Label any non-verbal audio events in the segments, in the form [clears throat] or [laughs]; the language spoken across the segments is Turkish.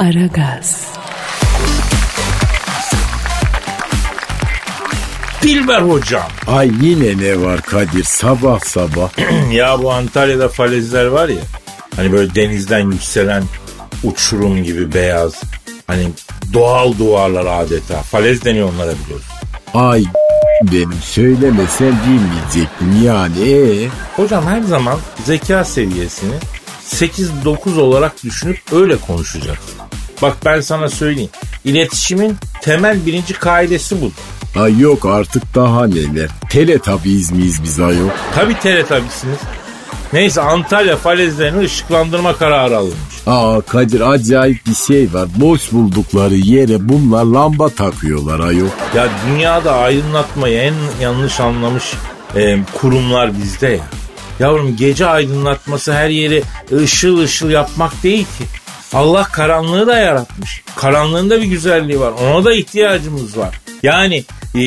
Aragaz, Dilber hocam. Ay yine ne var Kadir sabah sabah. [clears throat] ya bu Antalya'da falezler var ya. Hani böyle denizden yükselen uçurum gibi beyaz. Hani doğal duvarlar adeta. Falez deniyor onlara biliyorsun. Ay benim söylemesen bilmeyecektim yani. Ee? Hocam her zaman zeka seviyesini 8-9 olarak düşünüp öyle konuşacaksın. Bak ben sana söyleyeyim. İletişimin temel birinci kaidesi bu. Ay yok artık daha neler. Teletabiyiz miyiz biz ayol? Tabi teletabisiniz. Neyse Antalya falezlerini ışıklandırma kararı alınmış. Aa Kadir acayip bir şey var. Boş buldukları yere bunlar lamba takıyorlar ayol. Ya dünyada aydınlatmayı en yanlış anlamış e, kurumlar bizde ya. Yavrum gece aydınlatması her yeri ışıl ışıl yapmak değil ki. Allah karanlığı da yaratmış. Karanlığında bir güzelliği var. Ona da ihtiyacımız var. Yani e,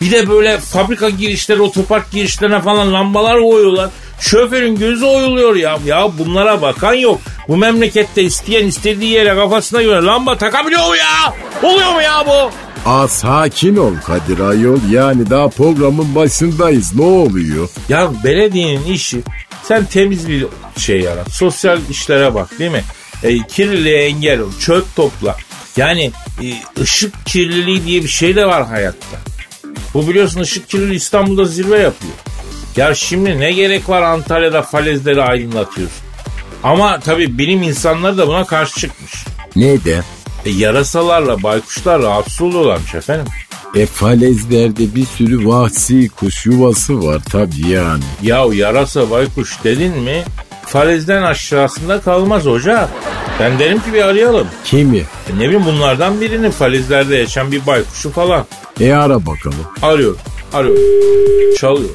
bir de böyle fabrika girişleri, otopark girişlerine falan lambalar koyuyorlar. Şoförün gözü oyuluyor ya. Ya bunlara bakan yok. Bu memlekette isteyen istediği yere kafasına göre lamba takabiliyor mu ya? Oluyor mu ya bu? Aa sakin ol Kadir ayol. Yani daha programın başındayız. Ne oluyor? Ya belediyenin işi sen temiz bir şey yarat. Sosyal işlere bak değil mi? E, kirliliğe engel ol. Çöp topla. Yani e, ışık kirliliği diye bir şey de var hayatta. Bu biliyorsun ışık kirliliği İstanbul'da zirve yapıyor. Ya şimdi ne gerek var Antalya'da falezleri aydınlatıyorsun? Ama tabii bilim insanları da buna karşı çıkmış. Neden? E, yarasalarla baykuşlar rahatsız oluyorlarmış efendim. E falezlerde bir sürü vahşi kuş yuvası var tabii yani. Ya yarasa baykuş dedin mi falezden aşağısında kalmaz hoca. Ben derim ki bir arayalım. Kimi? E ne bileyim bunlardan birini falezlerde yaşayan bir baykuşu falan. E ara bakalım. Arıyorum. Arıyorum. Çalıyor.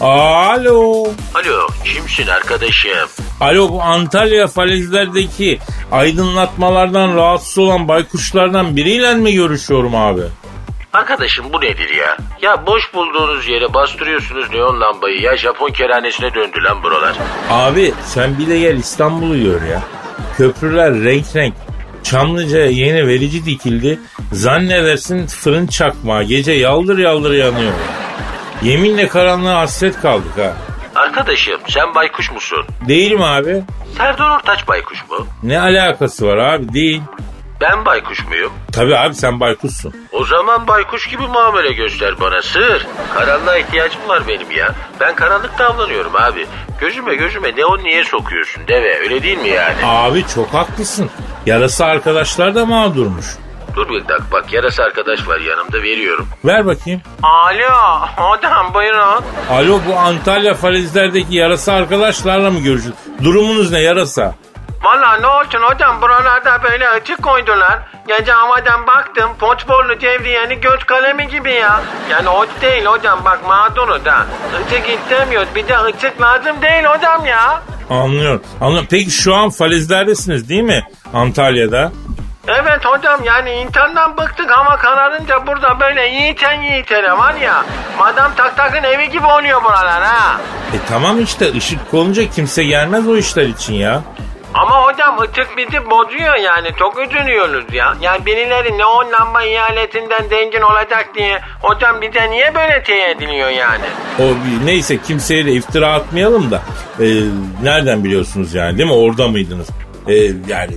Alo. Alo kimsin arkadaşım? Alo bu Antalya falezlerdeki aydınlatmalardan rahatsız olan baykuşlardan biriyle mi görüşüyorum abi? Arkadaşım bu nedir ya? Ya boş bulduğunuz yere bastırıyorsunuz neon lambayı ya Japon kerhanesine döndü lan buralar. Abi sen bir de gel İstanbul'u gör ya. Köprüler renk renk. Çamlıca'ya yeni verici dikildi. Zannedersin fırın çakma. Gece yaldır yaldır yanıyor. Yeminle karanlığa hasret kaldık ha. Arkadaşım sen baykuş musun? Değilim abi. Serdar Ortaç baykuş mu? Ne alakası var abi değil. Ben baykuş muyum? Tabii abi sen baykuşsun. O zaman baykuş gibi muamele göster bana sır. Karanlığa ihtiyacım var benim ya. Ben karanlıkta avlanıyorum abi. Gözüme gözüme neon niye sokuyorsun deve öyle değil mi yani? Abi çok haklısın. Yarası arkadaşlar da mağdurmuş. Dur bir dakika bak yarası arkadaş var yanımda veriyorum. Ver bakayım. Alo hocam buyurun. Alo bu Antalya falezlerdeki yarasa arkadaşlarla mı görüşüyorsun? Durumunuz ne yarasa? Valla ne olsun hocam buralarda böyle açık koydular. Gece havadan baktım fosforlu cevriyenin göz kalemi gibi ya. Yani o değil hocam bak mağduru da. Işık istemiyoruz bir de ışık lazım değil hocam ya. Anlıyorum. Anlıyorum. Peki şu an falezlerdesiniz değil mi? Antalya'da. Evet hocam yani internetten bıktık hava kararınca burada böyle yiğiten yiğitene var ya. Madam tak takın evi gibi oluyor buralar ha. E tamam işte ışık konunca kimse gelmez o işler için ya. Ama hocam ışık bizi bozuyor yani çok üzülüyoruz ya. Yani birileri neon lamba ihaletinden zengin olacak diye hocam bize niye böyle teyit ediliyor yani? O neyse kimseye de iftira atmayalım da. e, nereden biliyorsunuz yani değil mi? Orada mıydınız? E, yani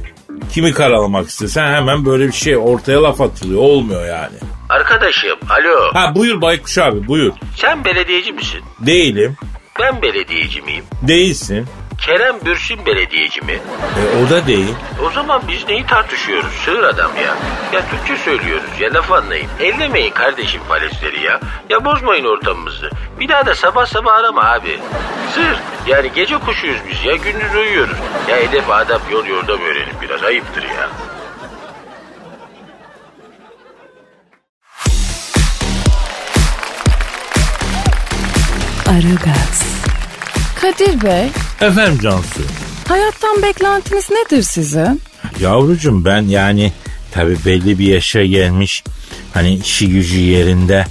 kimi karalamak istesen hemen böyle bir şey ortaya laf atılıyor. Olmuyor yani. Arkadaşım alo Ha buyur Baykuş abi buyur. sen belediyeci misin? Değilim. Ben belediyeci miyim? Değilsin. Kerem Bürsin belediyeci mi? E, o da değil. O zaman biz neyi tartışıyoruz sığır adam ya? Ya Türkçe söylüyoruz ya laf anlayın. Ellemeyin kardeşim falezleri ya. Ya bozmayın ortamımızı. Bir daha da sabah sabah arama abi. Sır yani gece kuşuyuz biz ya gündüz uyuyoruz. Ya edep adap yol yordam öğrenin biraz ayıptır ya. Aragaz, Kadir Bey, Efendim Cansu. hayattan beklentiniz nedir sizin? Yavrucuğum ben yani tabi belli bir yaşa gelmiş hani işi gücü yerinde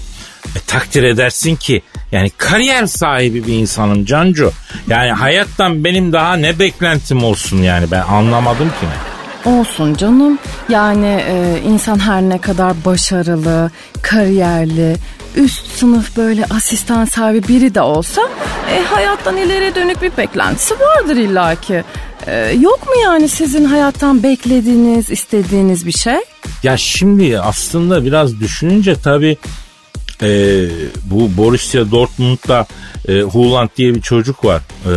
e, takdir edersin ki yani kariyer sahibi bir insanım Cancu. Yani hayattan benim daha ne beklentim olsun yani ben anlamadım ki ne. Olsun canım. Yani e, insan her ne kadar başarılı, kariyerli, üst sınıf böyle asistan sahibi biri de olsa e, hayattan ileriye dönük bir beklentisi vardır illaki. E, yok mu yani sizin hayattan beklediğiniz, istediğiniz bir şey? Ya şimdi aslında biraz düşününce tabii e, bu Borussia Dortmund'da e, Haaland diye bir çocuk var. E,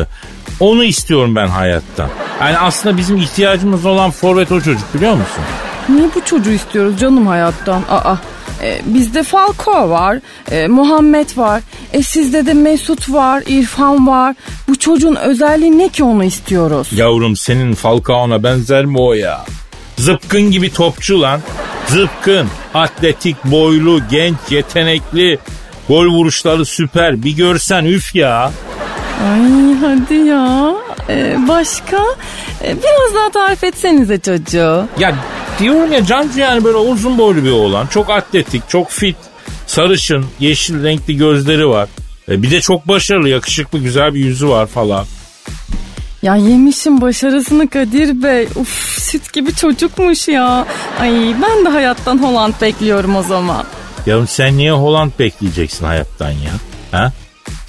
onu istiyorum ben hayattan. Yani aslında bizim ihtiyacımız olan forvet o çocuk biliyor musun? Niye bu çocuğu istiyoruz canım hayattan? Aa, e, bizde Falco var, e, Muhammed var, e, sizde de Mesut var, İrfan var. Bu çocuğun özelliği ne ki onu istiyoruz? Yavrum senin Falcao'na benzer mi o ya? Zıpkın gibi topçu lan. Zıpkın, atletik, boylu, genç, yetenekli. Gol vuruşları süper. Bir görsen üf ya. Ay hadi ya. E, başka? E, biraz daha tarif etsenize çocuğu. Ya diyorum ya Cancu yani böyle uzun boylu bir oğlan. Çok atletik, çok fit. Sarışın, yeşil renkli gözleri var. E, bir de çok başarılı, yakışıklı, güzel bir yüzü var falan. Ya yemişim başarısını Kadir Bey. Uf süt gibi çocukmuş ya. Ay ben de hayattan Holland bekliyorum o zaman. Ya sen niye Holland bekleyeceksin hayattan ya? Ha?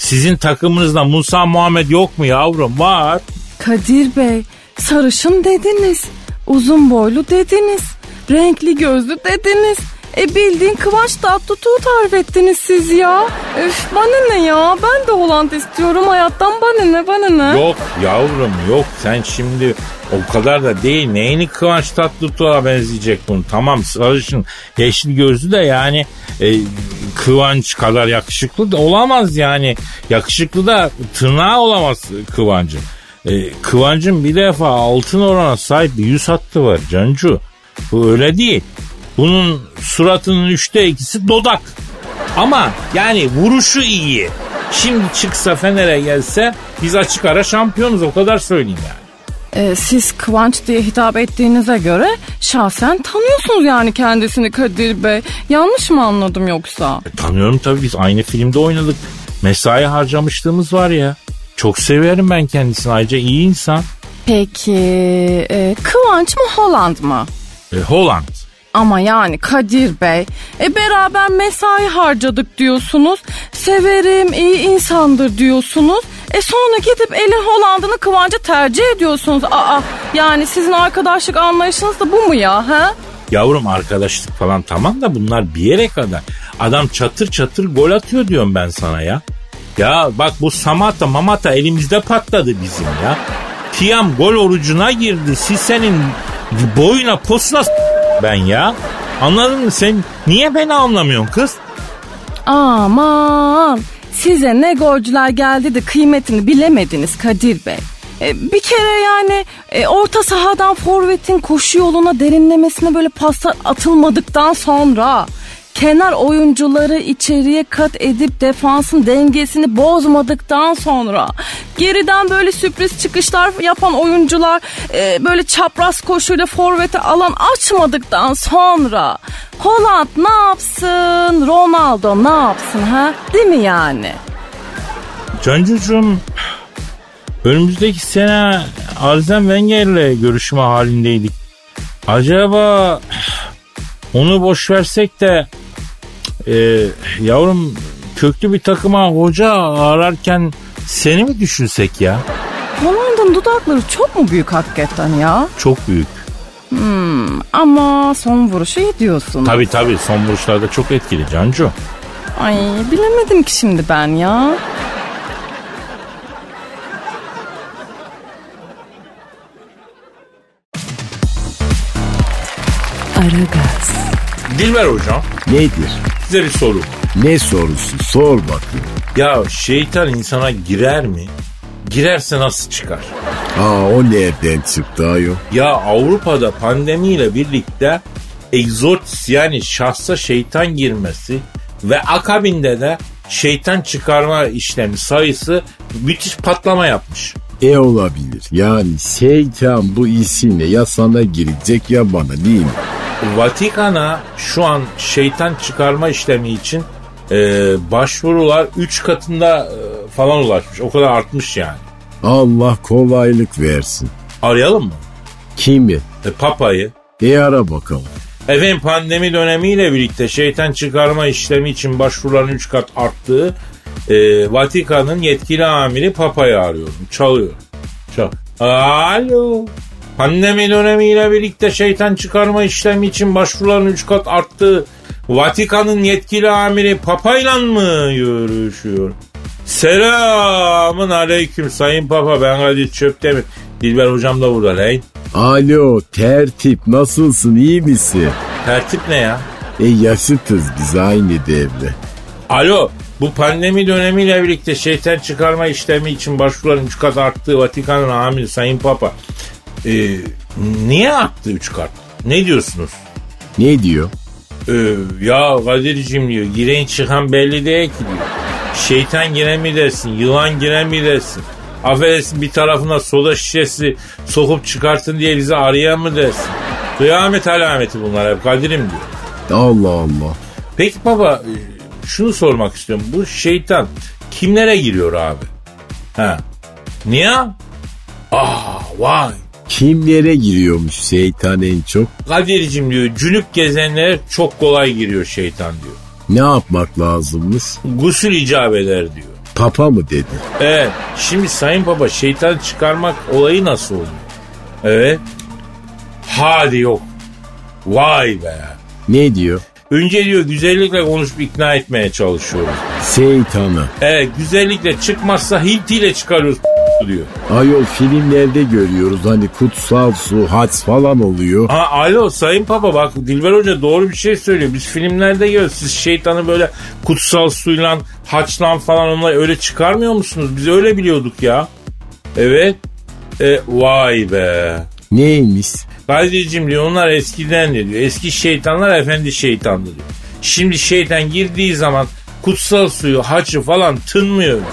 Sizin takımınızda Musa Muhammed yok mu yavrum? Var. Kadir Bey sarışın dediniz. Uzun boylu dediniz. Renkli gözlü dediniz. E bildiğin Kıvanç Tatlıtuğ'u tarif ettiniz siz ya. Üf bana ne ya ben de Holland istiyorum hayattan bana ne bana ne. Yok yavrum yok sen şimdi o kadar da değil. Neyini Kıvanç Tatlıtuğ'a benzeyecek bunu? Tamam sarışın yeşil gözlü de yani e, Kıvanç kadar yakışıklı da olamaz yani. Yakışıklı da tırnağı olamaz Kıvancın. E, Kıvancın bir defa altın orana sahip bir yüz hattı var Cancu. Bu öyle değil. Bunun suratının üçte ikisi dodak. Ama yani vuruşu iyi. Şimdi çıksa Fener'e gelse biz açık ara şampiyonuz o kadar söyleyeyim yani. E, siz Kıvanç diye hitap ettiğinize göre şahsen tanıyorsunuz yani kendisini Kadir Bey. Yanlış mı anladım yoksa? E, tanıyorum tabii biz aynı filmde oynadık. Mesai harcamışlığımız var ya. Çok severim ben kendisini ayrıca iyi insan. Peki e, Kıvanç mı Holland mı? E, Holland. Ama yani Kadir Bey, e beraber mesai harcadık diyorsunuz. Severim, iyi insandır diyorsunuz. E sonra gidip elin Hollanda'nı Kıvanç'a tercih ediyorsunuz. Aa, yani sizin arkadaşlık anlayışınız da bu mu ya? He? Yavrum arkadaşlık falan tamam da bunlar bir yere kadar. Adam çatır çatır gol atıyor diyorum ben sana ya. Ya bak bu Samata Mamata elimizde patladı bizim ya. Tiam gol orucuna girdi. Sise'nin boyuna posuna ben ya. Anladın mı sen? Niye beni anlamıyorsun kız? Aman size ne golcüler geldi de kıymetini bilemediniz Kadir Bey. E, bir kere yani e, orta sahadan forvetin koşu yoluna derinlemesine böyle paslar atılmadıktan sonra kenar oyuncuları içeriye kat edip defansın dengesini bozmadıktan sonra geriden böyle sürpriz çıkışlar yapan oyuncular e, böyle çapraz koşuyla forvete alan açmadıktan sonra Holland ne yapsın Ronaldo ne yapsın ha değil mi yani? Cancucuğum önümüzdeki sene Arsene Wenger'le görüşme halindeydik. Acaba onu boş versek de e, yavrum köklü bir takıma hoca ararken seni mi düşünsek ya? Hollanda'nın dudakları çok mu büyük hakikaten ya? Çok büyük. Hmm, ama son vuruşu iyi diyorsun. Tabii tabii son vuruşlarda çok etkili Cancu. Ay bilemedim ki şimdi ben ya. Dilber hocam Nedir? size bir soru. Ne sorusu? Sor bakayım. Ya şeytan insana girer mi? Girerse nasıl çıkar? Aa o nereden çıktı ayol? Ya Avrupa'da pandemiyle birlikte egzotis yani şahsa şeytan girmesi ve akabinde de şeytan çıkarma işlemi sayısı müthiş patlama yapmış. E olabilir. Yani şeytan bu isimle ya sana girecek ya bana değil mi? Vatikan'a şu an şeytan çıkarma işlemi için e, başvurular 3 katında e, falan ulaşmış. O kadar artmış yani. Allah kolaylık versin. Arayalım mı? Kimi? E, papayı. E ara bakalım. Efendim pandemi dönemiyle birlikte şeytan çıkarma işlemi için başvuruların 3 kat arttığı e, Vatikan'ın yetkili amiri Papa'yı arıyorum. Çalıyor. Çal. Alo. Pandemi dönemiyle birlikte şeytan çıkarma işlemi için başvuruların 3 kat arttığı Vatikan'ın yetkili amiri Papa'yla mı görüşüyor? Selamın aleyküm sayın Papa ben Kadir Çöptemir. Dilber hocam da burada lan. Alo tertip nasılsın iyi misin? Tertip ne ya? E yaşıtız biz aynı devre. Alo bu pandemi dönemiyle birlikte şeytan çıkarma işlemi için başvuruların 3 kat arttığı Vatikan'ın amiri Sayın Papa. Ee, niye arttı 3 kat? Ne diyorsunuz? Ne diyor? Ee, ya Kadir'cim diyor giren çıkan belli değil ki diyor. Şeytan giren mi dersin, yılan giren mi dersin? Affedersin bir tarafına soda şişesi sokup çıkartın diye bizi arayan mı dersin? Kıyamet alameti bunlar hep Kadir'im diyor. Allah Allah. Peki baba e, şunu sormak istiyorum. Bu şeytan kimlere giriyor abi? Ha. Niye? Ah vay. Kimlere giriyormuş şeytan en çok? Kadir'cim diyor cünüp gezenlere çok kolay giriyor şeytan diyor. Ne yapmak lazımmış? Gusül icap eder diyor. Papa mı dedi? Evet. Şimdi Sayın Baba şeytan çıkarmak olayı nasıl oluyor? Evet. Hadi yok. Vay be. Ne diyor? Önce diyor güzellikle konuşup ikna etmeye çalışıyoruz. Şeytanı. Evet güzellikle çıkmazsa hiltiyle çıkarıyoruz diyor. Ayol filmlerde görüyoruz hani kutsal su, haç falan oluyor. Ha, alo Sayın Papa bak Dilber Hoca doğru bir şey söylüyor. Biz filmlerde görüyoruz. Siz şeytanı böyle kutsal suyla, haçlan falan onları öyle çıkarmıyor musunuz? Biz öyle biliyorduk ya. Evet. E, vay be. Neymiş? Kadir'cim diyor onlar eskiden de diyor. Eski şeytanlar efendi şeytandı diyor. Şimdi şeytan girdiği zaman kutsal suyu, haçı falan tınmıyor diyor.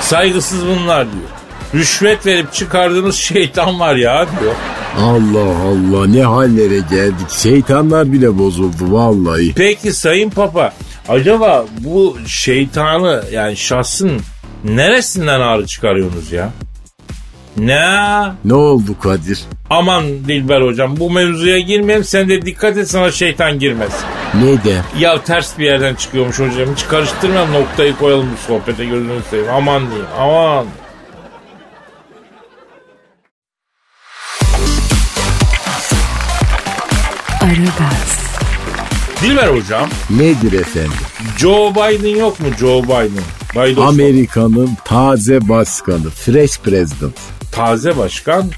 Saygısız bunlar diyor. Rüşvet verip çıkardığınız şeytan var ya diyor. Allah Allah ne hallere geldik. Şeytanlar bile bozuldu vallahi. Peki Sayın Papa acaba bu şeytanı yani şahsın neresinden ağrı çıkarıyorsunuz ya? Ne? Ne oldu Kadir? Aman Dilber hocam bu mevzuya girmeyelim sen de dikkat et sana şeytan girmesin. Ne de? Ya ters bir yerden çıkıyormuş hocam hiç karıştırmayalım noktayı koyalım bu sohbete gözünü seveyim aman diyeyim aman. Dilber hocam Nedir efendim? Joe Biden yok mu Joe Biden? Baydos Amerika'nın taze başkanı, fresh president. taze başkan.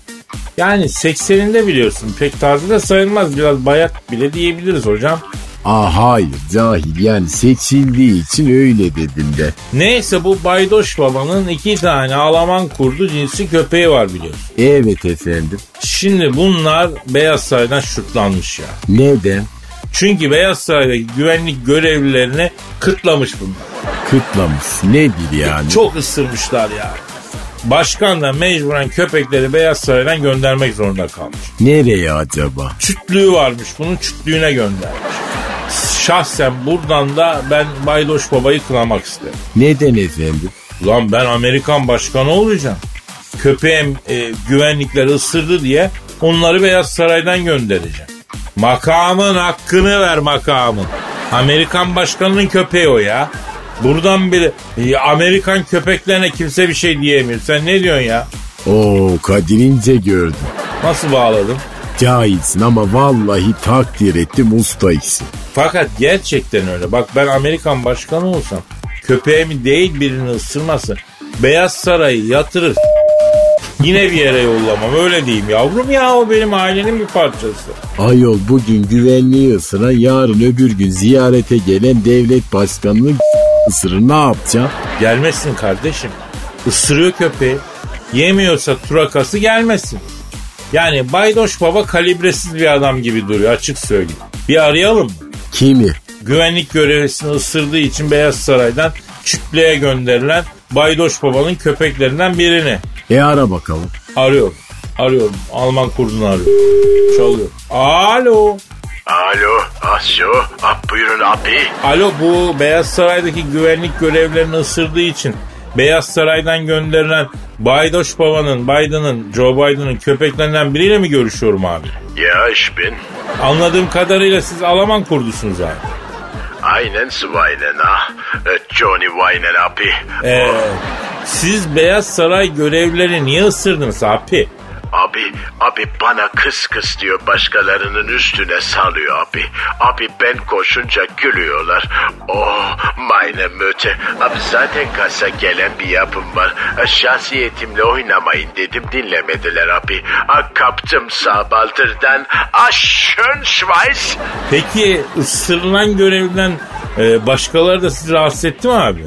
Yani 80'inde biliyorsun pek taze de sayılmaz biraz bayat bile diyebiliriz hocam. Aa hayır cahil yani seçildiği için öyle dedim de. Neyse bu Baydoş babanın iki tane Alman kurdu cinsi köpeği var biliyorsun. Evet efendim. Şimdi bunlar Beyaz Saray'dan şutlanmış ya. Neden? Çünkü Beyaz Saray'daki güvenlik görevlilerini kıtlamış bunlar. Kıtlamış. Nedir yani? Çok ısırmışlar ya. Başkan da mecburen köpekleri Beyaz Saray'dan göndermek zorunda kalmış. Nereye acaba? Çütlüğü varmış bunun çütlüğüne göndermiş. Şahsen buradan da ben Baydoş Baba'yı kınamak isterim. Neden efendim? Ulan ben Amerikan başkanı olacağım. Köpeğim e, güvenlikler ısırdı diye onları Beyaz Saray'dan göndereceğim. Makamın hakkını ver makamın. Amerikan başkanının köpeği o ya. Buradan biri e, Amerikan köpeklerine kimse bir şey diyemiyor. Sen ne diyorsun ya? Oo Kadir ince gördüm. Nasıl bağladın? Cahilsin ama vallahi takdir ettim ustaysın. Fakat gerçekten öyle. Bak ben Amerikan başkanı olsam köpeğimi değil birini ısırması Beyaz Saray'ı yatırır. Yine bir yere yollamam öyle diyeyim yavrum ya o benim ailenin bir parçası. Ayol bugün güvenliği ısıran yarın öbür gün ziyarete gelen devlet başkanını [laughs] ısırır ne yapacaksın? Gelmesin kardeşim. Isırıyor köpeği. Yemiyorsa turakası gelmesin. Yani Baydoş Baba kalibresiz bir adam gibi duruyor açık söyleyeyim. Bir arayalım mı? Kimi? Güvenlik görevlisini ısırdığı için Beyaz Saray'dan çüplüğe gönderilen Baydoş Baba'nın köpeklerinden birini. E ara bakalım. Arıyorum. Arıyorum. Alman kurdunu arıyorum. Çalıyor. Alo. Alo, Asyo, ah, buyurun abi. Alo bu Beyaz Saray'daki güvenlik görevlerini ısırdığı için Beyaz Saray'dan gönderilen Baydoş Baba'nın, Biden'ın, Joe Biden'ın köpeklerinden biriyle mi görüşüyorum abi? Ja, ich bin. Anladığım kadarıyla siz Alman kurdusunuz abi. Einen Zweinen, ah. Äh, Johnny Weiner abi. Ee, siz Beyaz Saray görevlileri niye ısırdınız abi? Abi, abi bana kıs kıs diyor başkalarının üstüne salıyor abi. Abi ben koşunca gülüyorlar. Oh, meine Mütter. Abi zaten kasa gelen bir yapım var. E, Şahsiyetimle oynamayın dedim dinlemediler abi. A, kaptım sağ baldırdan. Ah, schön Schweiß. Peki ısırılan görevliden e, başkaları da sizi rahatsız etti mi abi?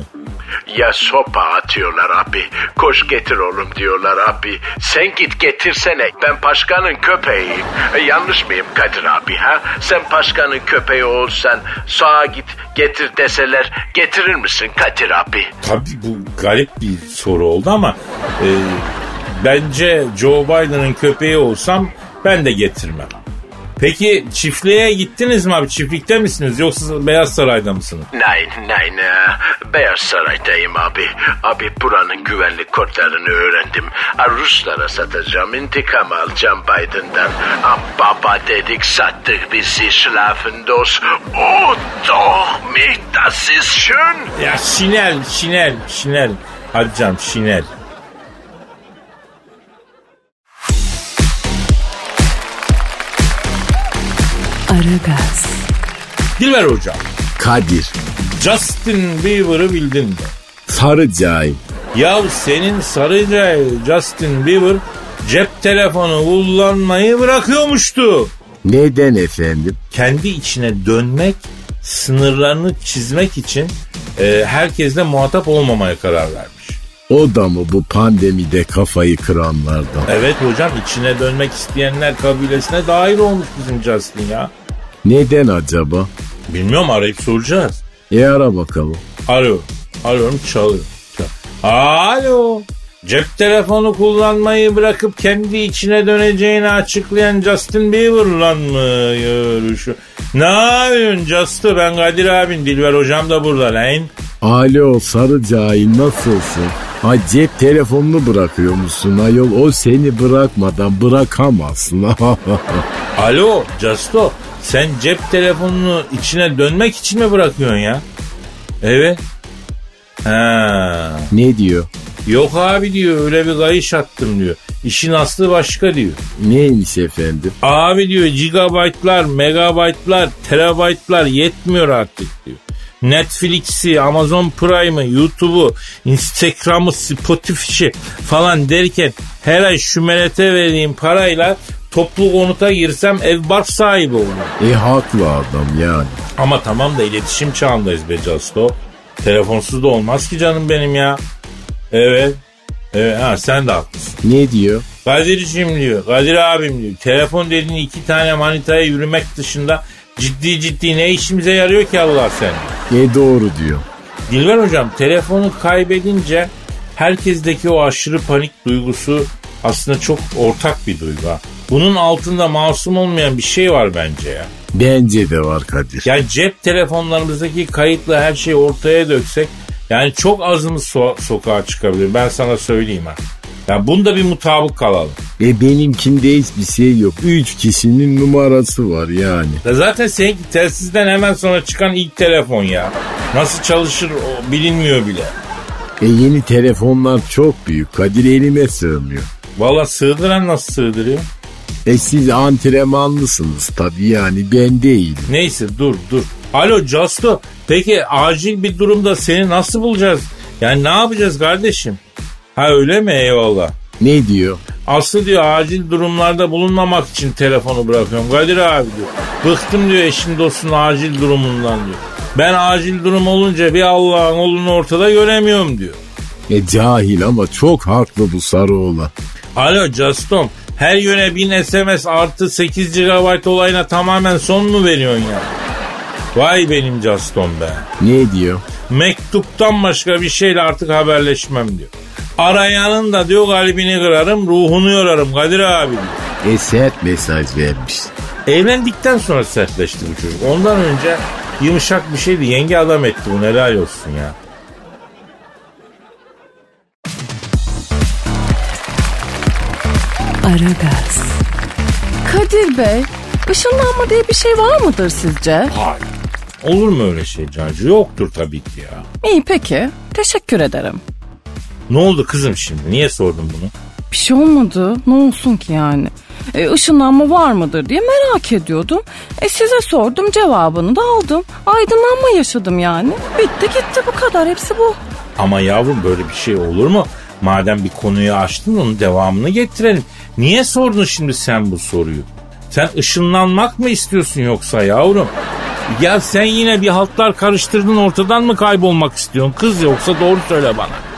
Ya sopa atıyorlar abi. Koş getir oğlum diyorlar abi. Sen git getirsene. Ben başkanın köpeğiyim. E, yanlış mıyım Kadir abi ha? Sen başkanın köpeği olsan sağa git getir deseler getirir misin Kadir abi? Tabii bu garip bir soru oldu ama e, bence Joe Biden'ın köpeği olsam ben de getirmem. Peki çiftliğe gittiniz mi abi? Çiftlikte misiniz yoksa Beyaz Saray'da mısınız? Nein, nein. e, Beyaz Saray'dayım abi. Abi buranın güvenlik kodlarını öğrendim. A, Ruslara satacağım, intikam alacağım Biden'dan. A, baba dedik sattık bizi schlafendos. Oh doch mich, das ist schön. Ya Şinel, Şinel, Şinel. Hadi canım Şinel. Aragaz, Dilber hocam. Kadir. Justin Bieber'ı bildin mi? Sarı cahil. Ya senin sarıca Justin Bieber cep telefonu kullanmayı bırakıyormuştu. Neden efendim? Kendi içine dönmek, sınırlarını çizmek için e, herkesle muhatap olmamaya karar vermiş. O da mı bu pandemide kafayı kıranlardan? Evet hocam içine dönmek isteyenler kabilesine dahil olmuş bizim Justin ya. Neden acaba? Bilmiyorum arayıp soracağız. E ara bakalım. Arıyorum. Arıyorum çalıyor. Çal- Alo. Cep telefonu kullanmayı bırakıp kendi içine döneceğini açıklayan Justin Bieber'la mı görüşüyor? Ne yapıyorsun Justin? Ben Kadir abin, Dilber hocam da burada lan. Alo sarı cahil nasılsın? Ha cep telefonunu bırakıyor musun ayol? O seni bırakmadan bırakamazsın. [laughs] Alo Justo sen cep telefonunu içine dönmek için mi bırakıyorsun ya? Evet. Ha. ne diyor? Yok abi diyor öyle bir kayış attım diyor. İşin aslı başka diyor. Neymiş efendim? Abi diyor gigabaytlar, megabaytlar, terabaytlar yetmiyor artık diyor. Netflix'i, Amazon Prime'ı, YouTube'u, Instagram'ı, Spotify'ı falan derken her ay şu melete verdiğim parayla toplu konuta girsem ev bark sahibi olurum. E haklı adam yani. Ama tamam da iletişim çağındayız be Casto. Telefonsuz da olmaz ki canım benim ya. Evet. Evet ha, sen de haklısın. Ne diyor? Kadir'cim diyor. Kadir abim diyor. Telefon dediğin iki tane manitaya yürümek dışında ciddi ciddi ne işimize yarıyor ki Allah sen? E doğru diyor. Dilber hocam telefonu kaybedince herkesteki o aşırı panik duygusu aslında çok ortak bir duygu. Bunun altında masum olmayan bir şey var bence ya. Bence de var Kadir. Ya cep telefonlarımızdaki kayıtla her şeyi ortaya döksek yani çok azımız so- sokağa çıkabilir. Ben sana söyleyeyim ha. Ya bunda bir mutabık kalalım. E benimkinde hiçbir şey yok. Üç kişinin numarası var yani. Ya zaten seninki telsizden hemen sonra çıkan ilk telefon ya. Nasıl çalışır o bilinmiyor bile. E yeni telefonlar çok büyük. Kadir elime sığmıyor. Valla sığdıran nasıl sığdırıyor? E siz antrenmanlısınız tabii yani ben değilim. Neyse dur dur. Alo Justo. Peki acil bir durumda seni nasıl bulacağız? Yani ne yapacağız kardeşim? Ha öyle mi eyvallah. Ne diyor? Aslı diyor acil durumlarda bulunmamak için telefonu bırakıyorum. Kadir abi diyor. Bıktım diyor eşin dostun acil durumundan diyor. Ben acil durum olunca bir Allah'ın olunu ortada göremiyorum diyor. E cahil ama çok haklı bu sarı oğlan. Alo Justom her yöne 1000 SMS artı 8 GB olayına tamamen son mu veriyorsun ya? Vay benim Justom be. Ne diyor? Mektuptan başka bir şeyle artık haberleşmem diyor. Arayanın da diyor kalbini kırarım, ruhunu yorarım Kadir abi. E sert mesaj vermiş. Evlendikten sonra sertleşti bu çocuk. Ondan önce yumuşak bir şeydi. Yenge adam etti bunu helal olsun ya. Aragaz. Kadir Bey, ışınlanma diye bir şey var mıdır sizce? Hayır. Olur mu öyle şey Cancı? Yoktur tabii ki ya. İyi peki. Teşekkür ederim. Ne oldu kızım şimdi? Niye sordun bunu? Bir şey olmadı, ne olsun ki yani? E, ışınlanma var mıdır diye merak ediyordum. E size sordum, cevabını da aldım. Aydınlanma yaşadım yani. Bitti gitti bu kadar, hepsi bu. Ama yavrum böyle bir şey olur mu? Madem bir konuyu açtın onun devamını getirelim. Niye sordun şimdi sen bu soruyu? Sen ışınlanmak mı istiyorsun yoksa yavrum? Ya sen yine bir haltlar karıştırdın ortadan mı kaybolmak istiyorsun kız yoksa doğru söyle bana.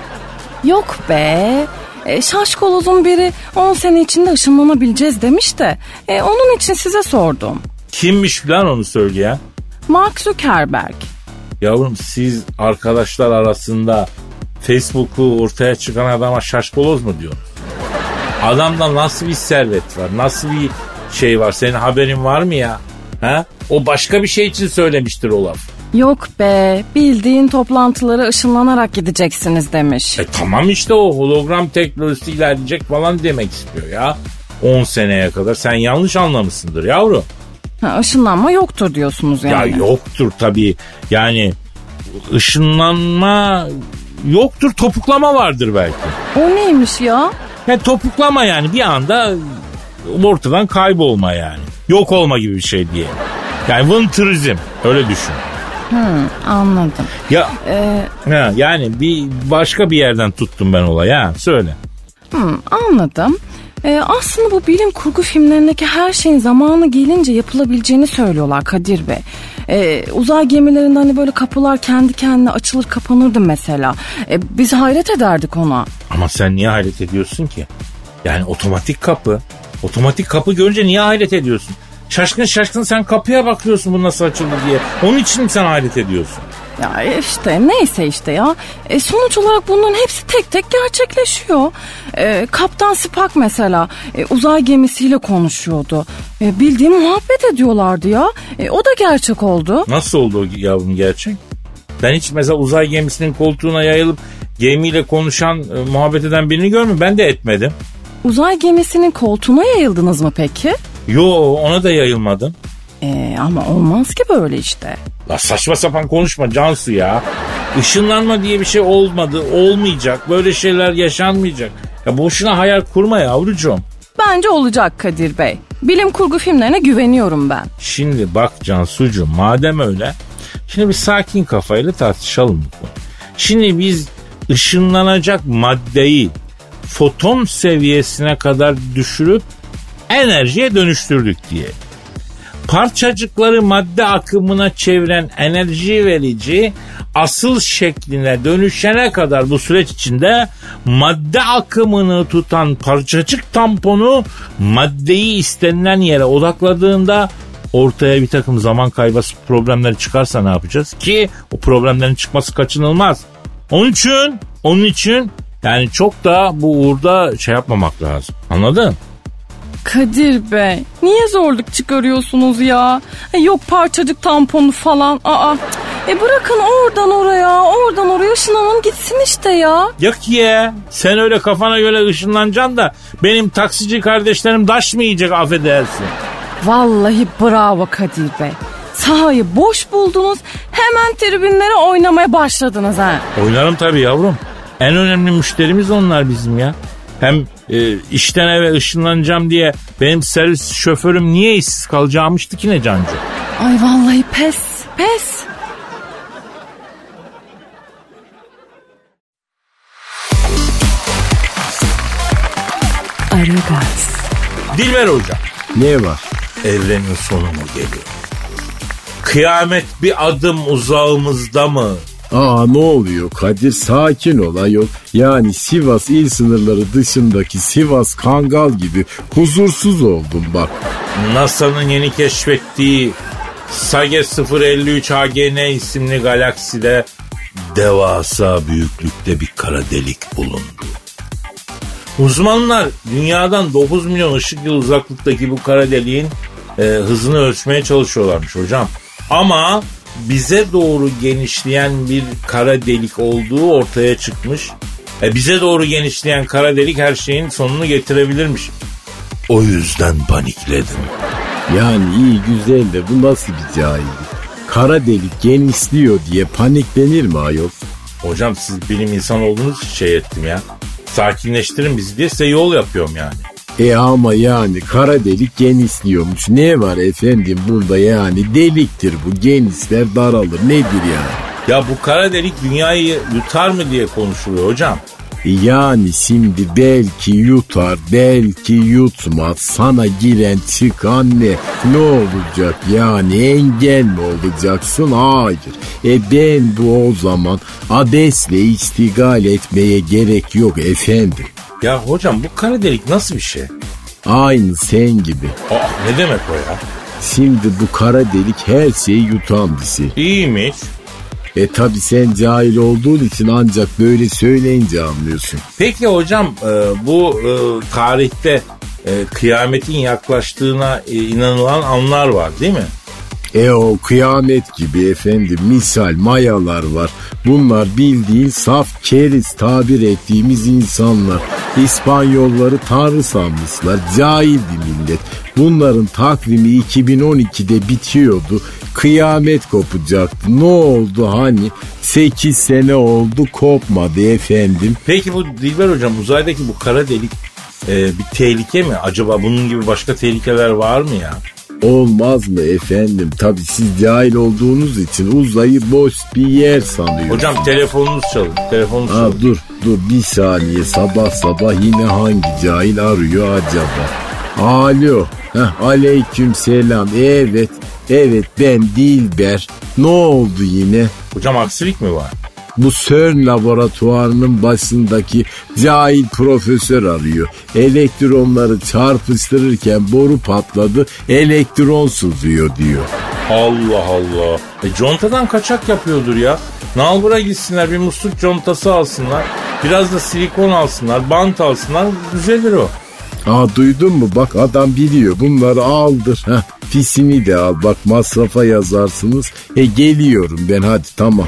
Yok be. E, şaşkolozun biri 10 sene içinde ışınlanabileceğiz demiş de. E, onun için size sordum. Kimmiş lan onu söyleyen? Mark Zuckerberg. Yavrum siz arkadaşlar arasında Facebook'u ortaya çıkan adama şaşkoloz mu diyorsunuz? Adamda nasıl bir servet var? Nasıl bir şey var? Senin haberin var mı ya? Ha? O başka bir şey için söylemiştir o laf. Yok be bildiğin toplantılara ışınlanarak gideceksiniz demiş. E tamam işte o hologram teknolojisi ilerleyecek falan demek istiyor ya. 10 seneye kadar sen yanlış anlamışsındır yavrum. Ha, ışınlanma yoktur diyorsunuz yani. Ya yoktur tabii. Yani ışınlanma yoktur topuklama vardır belki. O neymiş ya? Yani topuklama yani bir anda ortadan kaybolma yani. Yok olma gibi bir şey diye. Yani vıntırizm öyle düşün. Anladım. Ya Ee, ha, yani bir başka bir yerden tuttum ben olayı ha söyle. hmm, anladım. Ee, aslında bu bilim kurgu filmlerindeki her şeyin zamanı gelince yapılabileceğini söylüyorlar Kadir Bey. Ee, uzay gemilerinde hani böyle kapılar kendi kendine açılır kapanırdı mesela. Ee, biz hayret ederdik ona. Ama sen niye hayret ediyorsun ki? Yani otomatik kapı. Otomatik kapı görünce niye hayret ediyorsun? Şaşkın şaşkın sen kapıya bakıyorsun bu nasıl açıldı diye. Onun için mi sen hayret ediyorsun? Ya işte neyse işte ya. E, sonuç olarak bunların hepsi tek tek gerçekleşiyor. E, Kaptan Spock mesela e, uzay gemisiyle konuşuyordu. E, bildiğin muhabbet ediyorlardı ya. E, o da gerçek oldu. Nasıl oldu yavrum gerçek? Ben hiç mesela uzay gemisinin koltuğuna yayılıp gemiyle konuşan, e, muhabbet eden birini görmedim. Ben de etmedim. Uzay gemisinin koltuğuna yayıldınız mı peki? Yo ona da yayılmadım. E, ama olmaz ki böyle işte. La saçma sapan konuşma Cansu ya. Işınlanma diye bir şey olmadı, olmayacak. Böyle şeyler yaşanmayacak. Ya boşuna hayal kurma yavrucuğum. Bence olacak Kadir Bey. Bilim kurgu filmlerine güveniyorum ben. Şimdi bak Cansucuğum madem öyle. Şimdi bir sakin kafayla tartışalım bu. Şimdi biz ışınlanacak maddeyi foton seviyesine kadar düşürüp enerjiye dönüştürdük diye. Parçacıkları madde akımına çeviren enerji verici asıl şekline dönüşene kadar bu süreç içinde madde akımını tutan parçacık tamponu maddeyi istenilen yere odakladığında ortaya bir takım zaman kaybası problemleri çıkarsa ne yapacağız? Ki o problemlerin çıkması kaçınılmaz. Onun için, onun için yani çok da bu uğurda şey yapmamak lazım. Anladın? Kadir Bey niye zorluk çıkarıyorsunuz ya? E, Yok parçacık tamponu falan. Aa, e bırakın oradan oraya oradan oraya ışınlanın gitsin işte ya. Yok ya sen öyle kafana göre ışınlanacaksın da benim taksici kardeşlerim daş mı yiyecek affedersin. Vallahi bravo Kadir Bey. Sahayı boş buldunuz hemen tribünlere oynamaya başladınız ha. Oynarım tabii yavrum. En önemli müşterimiz onlar bizim ya. Hem e, işten eve ışınlanacağım diye benim servis şoförüm niye işsiz kalacağımıştı ki ne Cancu? Ay vallahi pes pes. Aragaz, Dilber hocam. Ne var? Evrenin sonu mu geliyor? Kıyamet bir adım uzağımızda mı? Aa ne oluyor Kadir sakin ol ayol. Yani Sivas il sınırları dışındaki Sivas Kangal gibi huzursuz oldum bak. NASA'nın yeni keşfettiği Sage 053 AGN isimli galakside devasa büyüklükte bir kara delik bulundu. Uzmanlar dünyadan 9 milyon ışık yılı uzaklıktaki bu kara deliğin e, hızını ölçmeye çalışıyorlarmış hocam. Ama bize doğru genişleyen bir kara delik olduğu ortaya çıkmış. E, bize doğru genişleyen kara delik her şeyin sonunu getirebilirmiş. O yüzden panikledim. Yani iyi güzel de bu nasıl bir cahillik? Kara delik genişliyor diye paniklenir mi ayol? Hocam siz bilim insan olduğunuz için şey ettim ya. Sakinleştirin bizi diye size yol yapıyorum yani. E ama yani kara delik genişliyormuş. Ne var efendim bunda yani deliktir bu genişler daralır nedir yani? Ya bu kara delik dünyayı yutar mı diye konuşuluyor hocam. Yani şimdi belki yutar, belki yutmaz. Sana giren çıkan ne? Ne olacak yani engel mi olacaksın? Hayır. E ben bu o zaman abesle istigal etmeye gerek yok efendim. Ya hocam bu kara delik nasıl bir şey? Aynı sen gibi. Aa, ne demek o ya? Şimdi bu kara delik her şeyi yutan bir şey. İyiymiş. E tabi sen cahil olduğun için ancak böyle söyleyince anlıyorsun. Peki hocam e, bu e, tarihte e, kıyametin yaklaştığına e, inanılan anlar var değil mi? E o kıyamet gibi efendim misal mayalar var. Bunlar bildiğin saf keriz tabir ettiğimiz insanlar. İspanyolları tanrı sanmışlar. Cahil bir millet. Bunların takvimi 2012'de bitiyordu. Kıyamet kopacaktı. Ne oldu hani? 8 sene oldu kopmadı efendim. Peki bu Dilber hocam uzaydaki bu kara delik e, bir tehlike mi? Acaba bunun gibi başka tehlikeler var mı ya? Olmaz mı efendim? Tabi siz cahil olduğunuz için uzayı boş bir yer sanıyorsunuz. Hocam telefonunuz çalın. Telefonunuz Ha çalın. dur dur bir saniye sabah sabah yine hangi cahil arıyor acaba? Alo. Heh, aleyküm selam. Evet. Evet ben Dilber. Ne oldu yine? Hocam aksilik mi var? Bu CERN laboratuvarının başındaki cahil profesör arıyor. Elektronları çarpıştırırken boru patladı, elektron sızıyor diyor. Allah Allah. E contadan kaçak yapıyordur ya. Nalbura gitsinler bir musluk contası alsınlar. Biraz da silikon alsınlar, bant alsınlar. Düzelir o. Aa duydun mu bak adam biliyor bunları aldır. Heh, pisini de al bak masrafa yazarsınız. E geliyorum ben hadi tamam.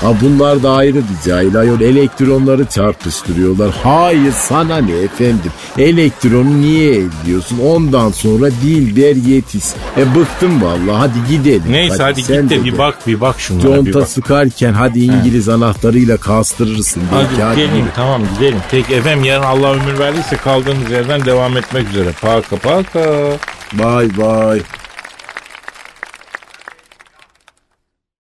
Ha bunlar da bir cahil ayol elektronları çarpıştırıyorlar. Hayır sana ne efendim elektronu niye elliyorsun ondan sonra Dilber yetiş. E bıktım vallahi hadi gidelim. Neyse hadi, sen git de de bir bak bir bak şunlara bir Conta bak. sıkarken hadi İngiliz anahtarıyla kastırırsın. Hadi hadi gidelim tamam gidelim. Peki efendim yarın Allah ömür verdiyse kaldığımız yerden devam etmek üzere. Paka paka. Bye bye.